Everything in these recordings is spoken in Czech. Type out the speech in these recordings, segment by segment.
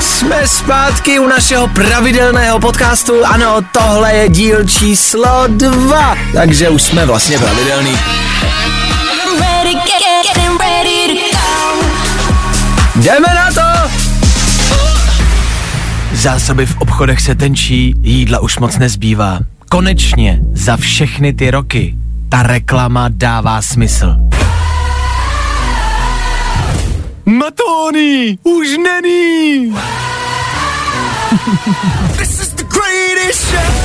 Jsme zpátky u našeho pravidelného podcastu. Ano, tohle je díl číslo dva, takže už jsme vlastně pravidelný. Go. Jdeme na to! Zásoby v obchodech se tenčí, jídla už moc nezbývá. Konečně za všechny ty roky ta reklama dává smysl. Matony, už není!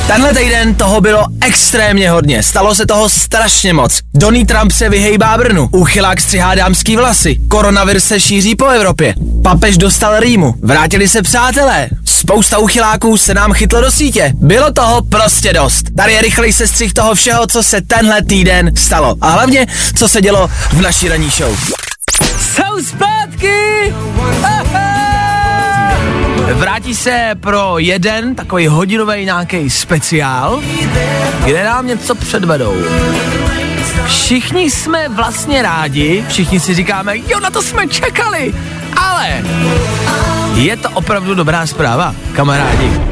Tenhle týden toho bylo extrémně hodně, stalo se toho strašně moc. Donald Trump se vyhejbá Brnu, úchylák střihá dámský vlasy, koronavirus se šíří po Evropě, papež dostal rýmu, vrátili se přátelé, spousta uchyláků se nám chytlo do sítě. Bylo toho prostě dost. Tady je rychlej sestřih toho všeho, co se tenhle týden stalo. A hlavně, co se dělo v naší ranní show. Jsou zpátky! Vrátí se pro jeden takový hodinový nějaký speciál, kde nám něco předvedou. Všichni jsme vlastně rádi, všichni si říkáme, jo, na to jsme čekali, ale je to opravdu dobrá zpráva, kamarádi.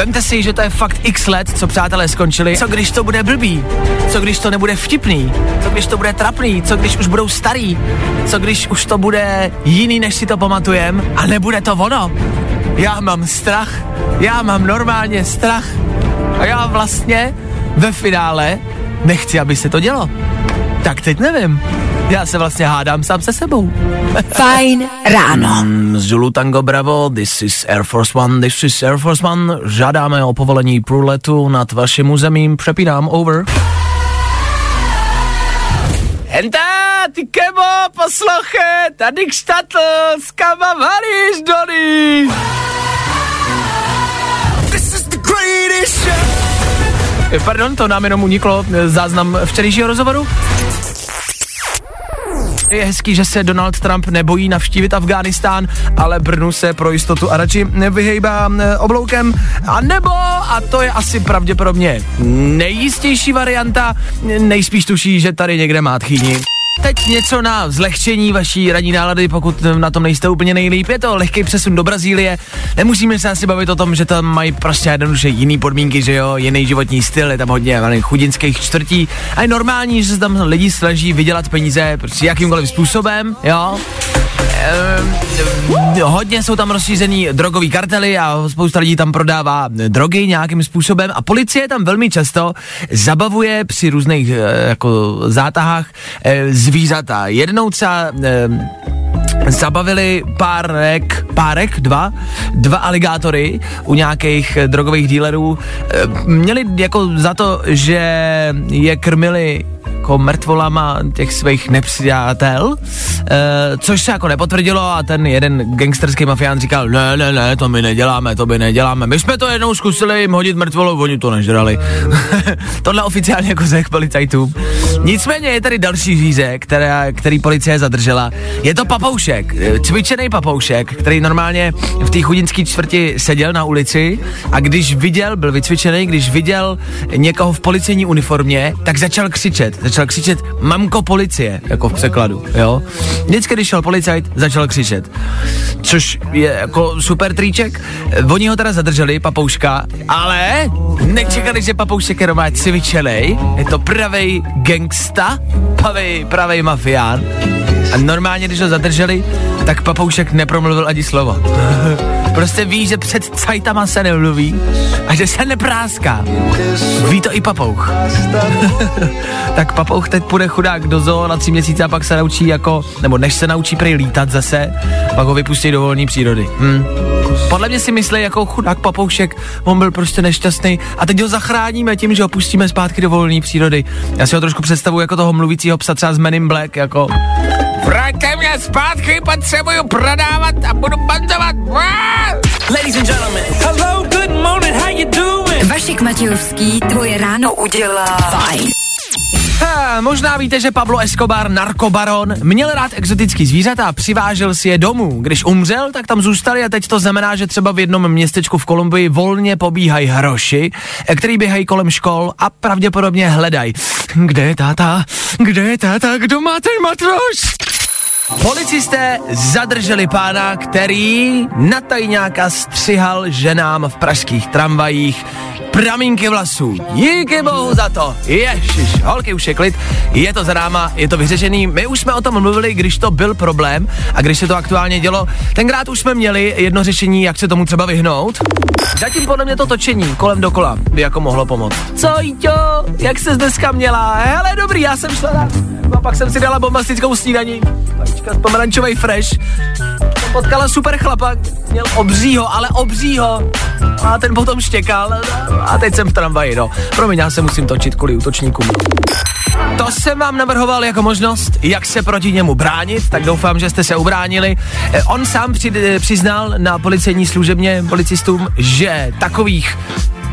Vemte si, že to je fakt x let, co přátelé skončili. Co když to bude blbý? Co když to nebude vtipný? Co když to bude trapný? Co když už budou starý? Co když už to bude jiný, než si to pamatujem? A nebude to ono? Já mám strach. Já mám normálně strach. A já vlastně ve finále nechci, aby se to dělo. Tak teď nevím. Já se vlastně hádám sám se sebou. Fajn ráno. Mm, Zulu Tango Bravo, this is Air Force One, this is Air Force One. Žádáme o povolení průletu nad vaším územím, přepínám over. Henta, ty kebo, posloche, tady kštatl, s kama varíš, Donny. Eh, Pardon, to nám jenom uniklo eh, záznam včerejšího rozhovoru. Je hezký, že se Donald Trump nebojí navštívit Afghánistán, ale Brnu se pro jistotu a radši nevyhejbá eh, obloukem. A nebo, a to je asi pravděpodobně nejistější varianta, nejspíš tuší, že tady někde má tchýni. Teď něco na zlehčení vaší ranní nálady, pokud na tom nejste úplně nejlíp. Je to lehký přesun do Brazílie. Nemusíme se asi bavit o tom, že tam mají prostě jednoduše jiný podmínky, že jo, jiný životní styl, je tam hodně chudinských čtvrtí. A je normální, že se tam lidi snaží vydělat peníze prostě jakýmkoliv způsobem, jo. Ehm, hodně jsou tam rozšířený drogový kartely a spousta lidí tam prodává drogy nějakým způsobem a policie tam velmi často zabavuje při různých eh, jako zátahách eh, zvířata. Jednou třeba eh, zabavili párek, párek, dva, dva aligátory u nějakých eh, drogových dílerů. Eh, měli jako za to, že je krmili jako mrtvolama těch svých nepřátel, e, což se jako nepotvrdilo a ten jeden gangsterský mafián říkal, ne, ne, ne, to my neděláme, to my neděláme. My jsme to jednou zkusili jim hodit mrtvolu, oni to nežrali. Tohle oficiálně jako řek policajtům. Nicméně je tady další říze, která, který policie zadržela. Je to papoušek, eh, cvičený papoušek, který normálně v té chudinské čtvrti seděl na ulici a když viděl, byl vycvičený, když viděl někoho v policejní uniformě, tak začal křičet. Začal křičet mamko policie, jako v překladu, jo. Vždycky, když šel policajt, začal křičet. Což je jako super triček. Oni ho teda zadrželi, papouška, ale nečekali, že papoušek je normálně cvičený. Je to pravej gangsta, pravej, pravej mafián. A normálně, když ho zadrželi, tak papoušek nepromluvil ani slovo. prostě ví, že před cajtama se nemluví a že se nepráská. Ví to i papouch. tak papouch teď půjde chudák do zoo na tři měsíce a pak se naučí jako, nebo než se naučí prej lítat zase, pak ho vypustí do volné přírody. Hm. Podle mě si myslí jako chudák papoušek, on byl prostě nešťastný a teď ho zachráníme tím, že ho pustíme zpátky do volné přírody. Já si ho trošku představuji jako toho mluvícího psa třeba z Men in Black, jako Vraťte mě zpátky, potřebuju prodávat a budu bandovat. Ladies and gentlemen, hello, good morning, how you doing? Vašik Matějovský tvoje ráno udělá fajn. Ha, možná víte, že Pablo Escobar, narkobaron, měl rád exotický zvířata a přivážel si je domů. Když umřel, tak tam zůstali a teď to znamená, že třeba v jednom městečku v Kolumbii volně pobíhají hroši, který běhají kolem škol a pravděpodobně hledají. Kde je táta? Kde je táta? Kdo má ten matroš? Policisté zadrželi pána, který na tajňáka střihal ženám v pražských tramvajích pramínky vlasů. Díky bohu za to. Ježiš, holky už je klid, je to za náma, je to vyřešený. My už jsme o tom mluvili, když to byl problém a když se to aktuálně dělo. Tenkrát už jsme měli jedno řešení, jak se tomu třeba vyhnout. Zatím podle mě to točení kolem dokola by jako mohlo pomoct. Co, Jíťo, jak se dneska měla? Hele, dobrý, já jsem šla na... A pak jsem si dala bombastickou snídaní. Vajíčka pomerančový fresh. Potkala super chlapa, měl obřího, ale obřího. A ten potom štěkal a teď jsem v tramvaji, no. Promiň, já se musím točit kvůli útočníkům. To jsem vám navrhoval jako možnost, jak se proti němu bránit, tak doufám, že jste se ubránili. Eh, On sám eh, přiznal na policejní služebně policistům, že takových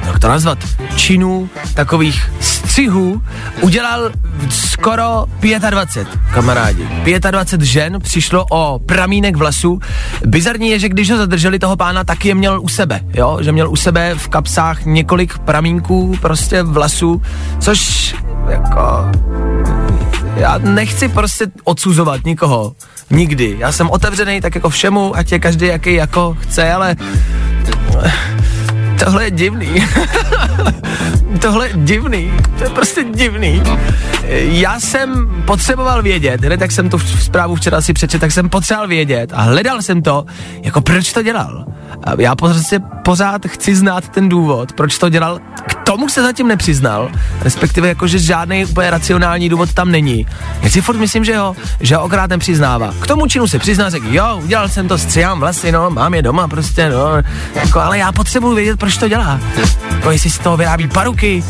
jak to nazvat, činů, takových střihů udělal skoro 25, kamarádi. 25 žen přišlo o pramínek vlasů. Bizarní je, že když ho zadrželi toho pána, tak je měl u sebe, jo? Že měl u sebe v kapsách několik pramínků prostě vlasů, což jako já nechci prostě odsuzovat nikoho. Nikdy. Já jsem otevřený tak jako všemu, ať je každý jaký jako chce, ale tohle je divný. tohle je divný. To je prostě divný. Já jsem potřeboval vědět, hned jak jsem tu zprávu včera si přečet, tak jsem potřeboval vědět a hledal jsem to, jako proč to dělal. Já prostě pořád chci znát ten důvod, proč to dělal. K tomu se zatím nepřiznal, respektive jako, že žádný úplně racionální důvod tam není. Já si furt myslím, že jo, že ho okrát nepřiznává. K tomu činu se přizná, řekl, jo, udělal jsem to, střihám vlasy, no, mám je doma prostě, no, jako, ale já potřebuji vědět, proč to dělá. Jako, jestli si toho vyrábí paruky,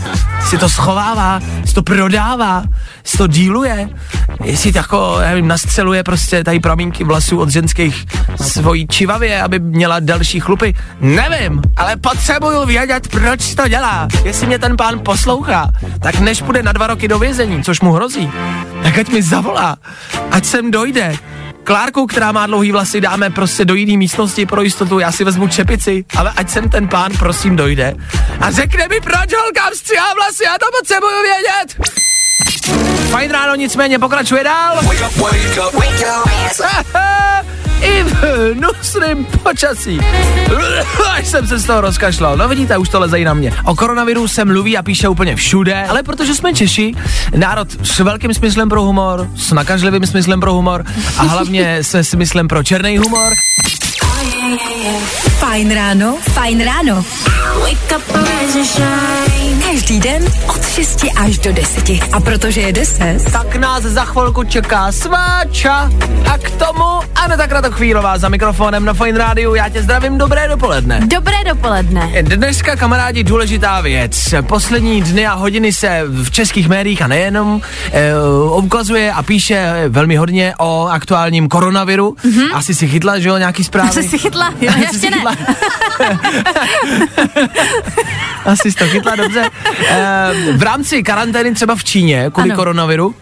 si to schovává, si to prodává, si to díluje, jestli jako, já nevím, nastřeluje prostě tady pramínky vlasů od ženských svojí čivavě, aby měla další chlupy. Nevím, ale potřebuju vědět, proč to dělá. Jestli mě ten pán poslouchá, tak než půjde na dva roky do vězení, což mu hrozí, tak ať mi zavolá, ať sem dojde. Klárku, která má dlouhý vlasy, dáme prostě do jiné místnosti pro jistotu, já si vezmu čepici, ale ať sem ten pán prosím dojde a řekne mi, proč holkám stříhá vlasy, já to potřebuju vědět. Fajn ráno nicméně pokračuje dál. I v hnusným počasí. Až jsem se z toho rozkašlal. No vidíte, už to lezejí na mě. O koronaviru se mluví a píše úplně všude, ale protože jsme Češi, národ s velkým smyslem pro humor, s nakažlivým smyslem pro humor a hlavně se smyslem pro černý humor, Fajn ráno, fajn ráno. Wake up and shine. Každý den od 6 až do 10. A protože je 10, tak nás za chvilku čeká sváča a k tomu Aneta Kratochvílová za mikrofonem na Fine Rádiu. Já tě zdravím, dobré dopoledne. Dobré dopoledne. Dneska, kamarádi, důležitá věc. Poslední dny a hodiny se v českých médiích a nejenom e, ukazuje a píše velmi hodně o aktuálním koronaviru. Mm-hmm. Asi si chytla, že jo, nějaký zprávy? Jsi si chytla? Jo, Asi ještě si ne. chytla. Asi jsi to chytla, dobře. E, v rámci karantény třeba v Číně kvůli Ano. koronaviru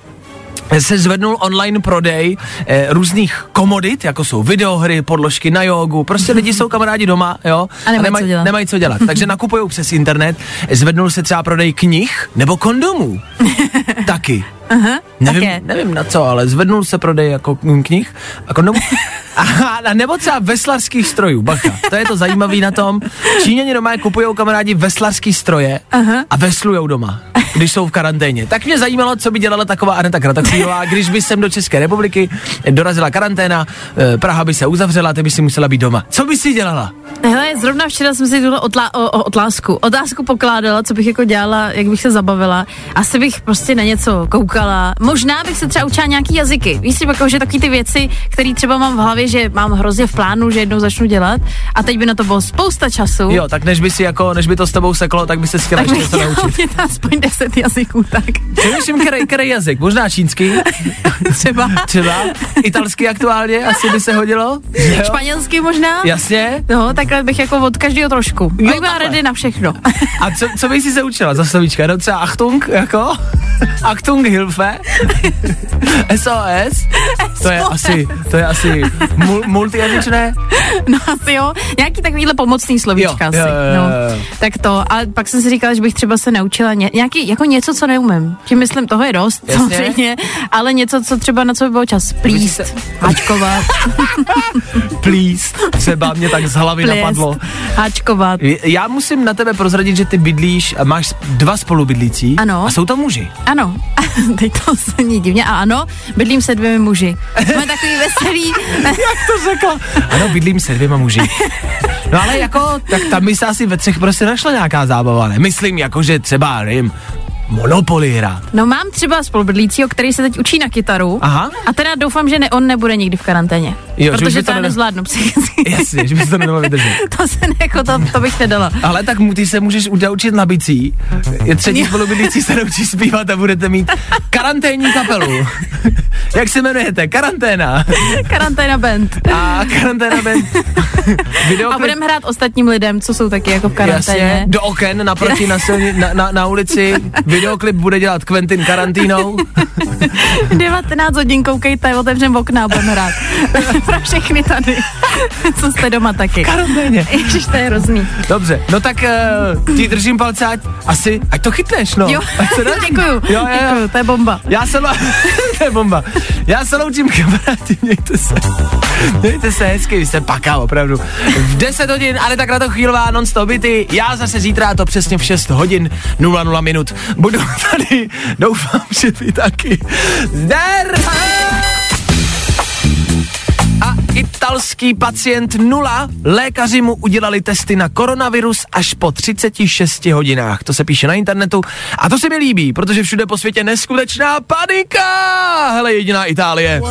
se zvednul online prodej eh, různých komodit, jako jsou videohry, podložky na jogu, prostě lidi jsou kamarádi doma, jo, A nemají nemaj, co dělat. nemají co dělat, takže nakupují přes internet, zvednul se třeba prodej knih nebo kondomů, taky. Aha, Nevím, také. nevím na co, ale zvednul se prodej jako knih a kondomů. A, a nebo třeba veslarských strojů, bacha, to je to zajímavé na tom. Číňani doma kupují kamarádi veslarský stroje Aha. a veslujou doma, když jsou v karanténě. Tak mě zajímalo, co by dělala taková Aneta Kratochvílová, když by sem do České republiky dorazila karanténa, eh, Praha by se uzavřela, ty by si musela být doma. Co by si dělala? Hele, zrovna včera jsem si tuhle otlá, o, o, otlásku, otázku pokládala, co bych jako dělala, jak bych se zabavila. Asi bych prostě na něco koukala. Možná bych se třeba učila nějaký jazyky. Víš si, jako, že taky ty věci, které třeba mám v hlavě, že mám hrozně v plánu, že jednou začnu dělat a teď by na to bylo spousta času. Jo, tak než by si jako, než by to s tebou seklo, tak by se chtěla tak ještě něco naučit. aspoň 10 20 jazyků, tak Přemýšlím, který, který jazyk, možná čínský, třeba. třeba, italský aktuálně, asi by se hodilo. jo? Španělsky možná? Jasně. No, takhle bych jako od každého trošku. Jo, byla takhle. ready na všechno. A co, co bys si se učila za slovíčka? No třeba Achtung, jako? Achtung Hilfe? SOS? To je asi, to je asi mul, multijazyčné? No asi jo, nějaký takovýhle pomocný slovíčka Jo, asi. jo, jo, no. jo, jo. Tak to, a pak jsem si říkala, že bych třeba se naučila ně, nějaký, jako něco, co neumím. Tím myslím, toho je dost, Jasně. samozřejmě, ale něco, co třeba na co by bylo čas. Plíst, háčkovat, Please. Třeba mě tak z hlavy plést, napadlo. háčkovat. Já musím na tebe prozradit, že ty bydlíš, a máš dva spolubydlící. Ano. A jsou to muži. Ano, teď to zní divně. A ano, bydlím se dvěmi muži. Jsme takový veselý. to řekla. Ano, bydlím se dvěma muži. No ale jako, tak tam by se asi ve třech prostě našla nějaká zábava, ne? Myslím jako, že třeba, nevím, Monopoly hrát. No mám třeba spolubydlícího, který se teď učí na kytaru. Aha. A teda doufám, že ne, on nebude nikdy v karanténě. Jo, že protože by to já nezvládnu psychicky. Jasně, že bys to nemohla vydržet. to se ne, jako to, to bych nedala. Ale tak mu ty se můžeš udělat učit na bicí. Je třetí spolubydlící se naučí zpívat a budete mít karanténní kapelu. Jak se jmenujete? Karanténa. Karanténa band. A karanténa band. A budeme hrát ostatním lidem, co jsou taky jako v karanténě. Jasně, do oken naproti na, silni, na, na, na ulici. Videoklip bude dělat Quentin karantínou. 19 hodin koukejte, otevřem okna a budeme hrát. Pro všechny tady, co jste doma taky. Karanténě. Ježiš, to je hrozný. Dobře, no tak uh, ti držím palce, ať, asi, ať to chytneš, no. Jo, Ať se děkuju, Jo, jo, jo. děkuju, to je bomba. Já se lo... to je bomba. Já se loučím, kamarádi, mějte se. Mějte se hezky, vy jste paka, opravdu. V 10 hodin, ale tak na to chvílová non-stop byty. Já zase zítra, to přesně v 6 hodin 00 minut. Budu tady, doufám, že vy taky. Zdar! Italský pacient nula. Lékaři mu udělali testy na koronavirus až po 36 hodinách. To se píše na internetu a to se mi líbí, protože všude po světě neskutečná panika. Hele, jediná Itálie.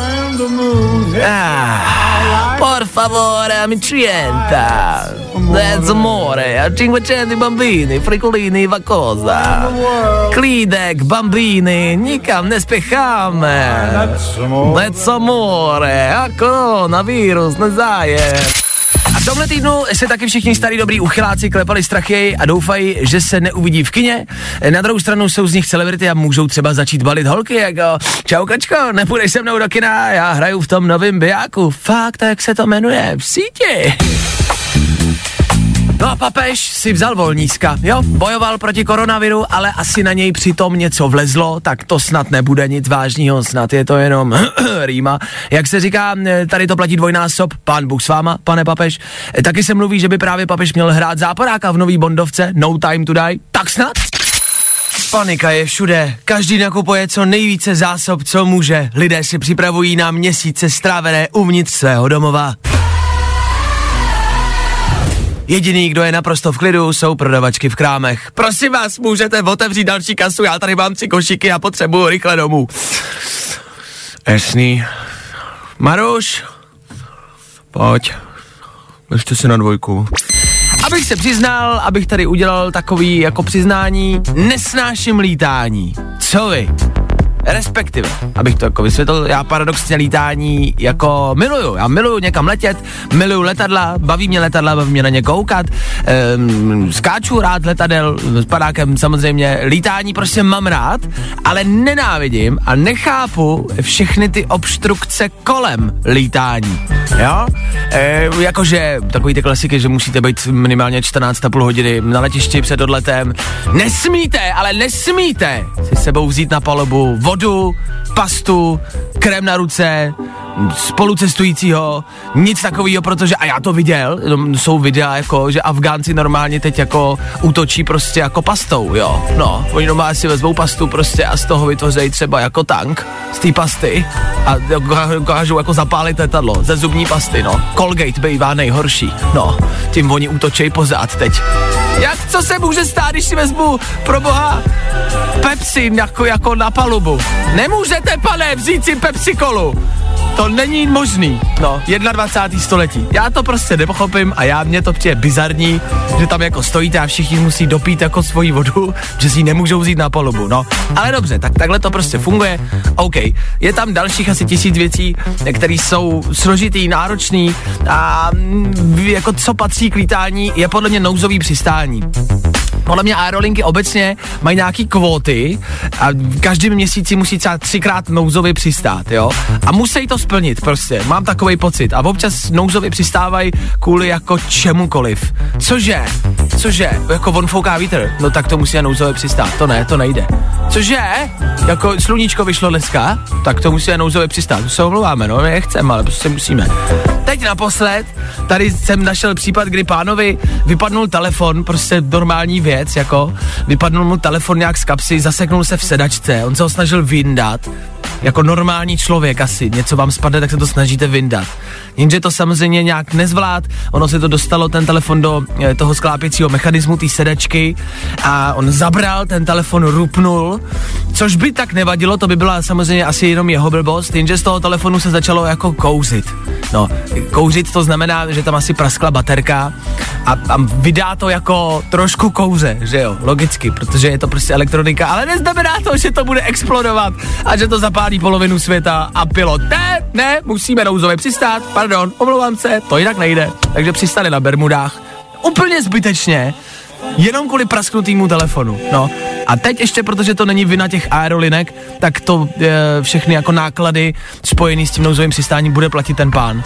Ah, por favore, amicienta. That's amore. A 500 bambini, fricolini, va cosa. Klídek, bambini, nikam nespěcháme. Let's amore. A koronavirus, nezájem. A v tomhle týdnu se taky všichni starý dobrý uchyláci klepali strachy a doufají, že se neuvidí v kině. Na druhou stranu jsou z nich celebrity a můžou třeba začít balit holky, jako čau kačko, nepůjdeš se mnou do kina, já hraju v tom novém bijáku. Fakt, jak se to jmenuje? V síti. No a papež si vzal volnízka, jo, bojoval proti koronaviru, ale asi na něj přitom něco vlezlo, tak to snad nebude nic vážného, snad je to jenom rýma. Jak se říká, eh, tady to platí dvojnásob, pán Bůh s váma, pane papež. Eh, Taky se mluví, že by právě papež měl hrát záporáka v nový Bondovce, No Time to Die, tak snad? Panika je všude, každý nakupuje co nejvíce zásob, co může. Lidé si připravují na měsíce strávené uvnitř svého domova. Jediný, kdo je naprosto v klidu, jsou prodavačky v krámech. Prosím vás, můžete otevřít další kasu, já tady mám tři košíky a potřebuju rychle domů. Jasný. Maruš, pojď, ještě si na dvojku. Abych se přiznal, abych tady udělal takový jako přiznání, nesnáším lítání. Co vy? Respektive, abych to jako vysvětlil, já paradoxně lítání jako miluju. Já miluju někam letět, miluju letadla, baví mě letadla, baví mě na ně koukat, ehm, skáču rád letadel, s padákem samozřejmě, lítání prostě mám rád, ale nenávidím a nechápu všechny ty obstrukce kolem lítání. Jo? E, jakože takový ty klasiky, že musíte být minimálně 14,5 hodiny na letišti před odletem. Nesmíte, ale nesmíte si sebou vzít na palubu vodu, pastu, krém na ruce, spolucestujícího, nic takového, protože, a já to viděl, jsou videa jako, že Afgánci normálně teď jako útočí prostě jako pastou, jo, no, oni normálně si vezmou pastu prostě a z toho vytvořejí třeba jako tank z té pasty a dokážou jako zapálit letadlo ze zubní pasty, no, Colgate bývá nejhorší, no, tím oni útočej pořád teď. Jak, co se může stát, když si vezmu, pro boha, Pepsi jako, jako na palubu? Nemůžete, pane, vzít si Pepsi kolu. To není možný. No, 21. století. Já to prostě nepochopím a já mě to přijde bizarní, že tam jako stojíte a všichni musí dopít jako svoji vodu, že si ji nemůžou vzít na palubu, no. Ale dobře, tak takhle to prostě funguje. OK, je tam dalších asi tisíc věcí, které jsou složitý, náročný a mm, jako co patří k lítání, je podle mě nouzový přistání. Podle mě aerolinky obecně mají nějaký kvóty a každý měsíci musí třeba třikrát nouzově přistát, jo? A musí to splnit prostě, mám takový pocit. A občas nouzově přistávají kvůli jako čemukoliv. Cože? Cože? Jako von fouká vítr, no tak to musí nouzově přistát, to ne, to nejde. Cože? Jako sluníčko vyšlo dneska, tak to musí nouzově přistát, to se omlouváme, no, nechceme, ale prostě musíme. Teď naposled, tady jsem našel případ, kdy pánovi vypadnul telefon, prostě normální věc, jako vypadnul mu telefon nějak z kapsy, zaseknul se v sedačce, on se ho snažil vyndat, jako normální člověk asi, něco vám spadne, tak se to snažíte vyndat. Jenže to samozřejmě nějak nezvlád, ono se to dostalo, ten telefon do e, toho sklápěcího mechanismu, té sedačky a on zabral, ten telefon rupnul, což by tak nevadilo, to by byla samozřejmě asi jenom jeho blbost, jenže z toho telefonu se začalo jako kouzit. No, kouřit to znamená, že tam asi praskla baterka a, a vydá to jako trošku kouře, že jo, logicky, protože je to prostě elektronika, ale neznamená to, že to bude explodovat a že to zapálí polovinu světa a pilot, ne, ne, musíme nouzově přistát, pardon, omlouvám se, to jinak nejde, takže přistali na Bermudách, úplně zbytečně, jenom kvůli prasknutýmu telefonu, no. A teď ještě, protože to není vina těch aerolinek, tak to e, všechny jako náklady spojený s tím nouzovým přistáním bude platit ten pán.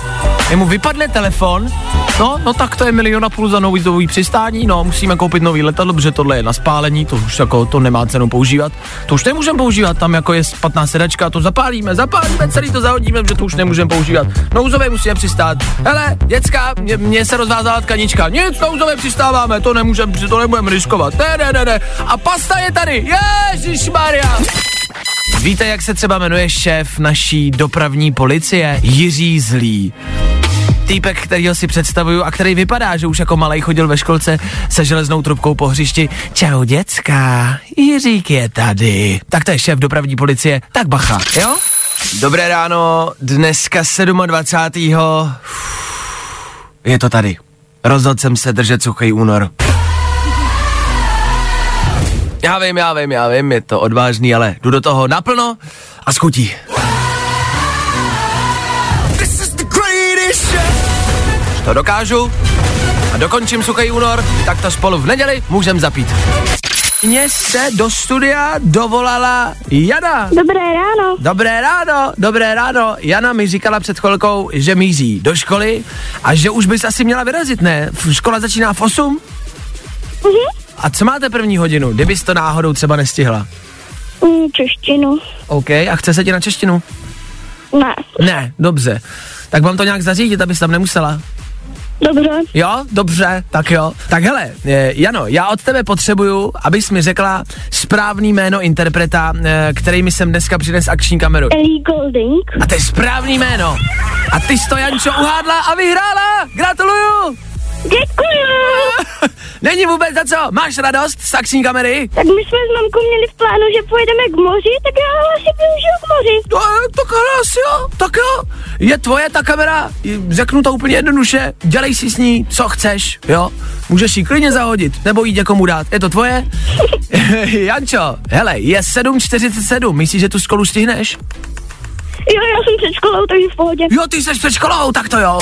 Jemu vypadne telefon, no, no tak to je milion a půl za nouzový přistání, no, musíme koupit nový letadlo, protože tohle je na spálení, to už jako, to nemá cenu používat. To už nemůžeme používat, tam jako je 15 sedačka, to zapálíme, zapálíme, celý to zahodíme, že to už nemůžeme používat. Nouzové musíme přistát. Hele, děcka, mě, mě se rozvázala tkanička, nic, nouzové přistáváme, to nemůžeme, to nemůžeme riskovat. Ne, ne, ne, ne. A pasta je tady, Ježíš Maria. Víte, jak se třeba jmenuje šéf naší dopravní policie? Jiří Zlý týpek, kterýho si představuju a který vypadá, že už jako malej chodil ve školce se železnou trubkou po hřišti. Čau děcka, Jiřík je tady. Tak to je šéf dopravní policie, tak bacha, jo? Dobré ráno, dneska 27. Je to tady. Rozhodl jsem se držet suchý únor. Já vím, já vím, já vím, je to odvážný, ale jdu do toho naplno a skutí. To dokážu a dokončím suchý únor, tak to spolu v neděli můžem zapít. Mně se do studia dovolala Jana. Dobré ráno. Dobré ráno, dobré ráno. Jana mi říkala před chvilkou, že mízí do školy a že už bys asi měla vyrazit, ne? Škola začíná v 8? Mhm. A co máte první hodinu, kdybys to náhodou třeba nestihla? Mm, češtinu. OK, a chce se ti na češtinu? Ne. Ne, dobře. Tak vám to nějak zařídit, abys tam nemusela? Dobře. Jo, dobře, tak jo. Tak hele, eh, Jano, já od tebe potřebuju, abys mi řekla správný jméno interpreta, eh, který mi sem dneska přines akční kameru. Ellie Golding. A to je správný jméno. A ty jsi to, Jančo, uhádla a vyhrála. Gratuluju. Děkuju. Není vůbec za co. Máš radost z akční kamery? Tak my jsme s mamkou měli v plánu, že pojedeme k moři, tak já asi využiju k moři. No, eh, tak asi jo, tak jo. Je tvoje ta kamera, řeknu to úplně jednoduše, dělej si s ní, co chceš, jo. Můžeš ji klidně zahodit, nebo jí někomu dát, je to tvoje? Jančo, hele, je 7.47, myslíš, že tu školu stihneš? Jo, já jsem před školou, takže v pohodě. Jo, ty jsi před školou, tak to jo.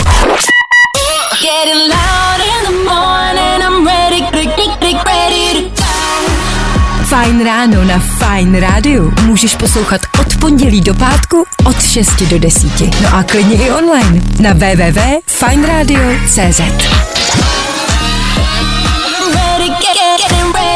Fajn ráno na Fajn rádiu můžeš poslouchat od pondělí do pátku od 6 do 10. No a klidně i online na www.fajnradio.cz. Ready, get, getting ready.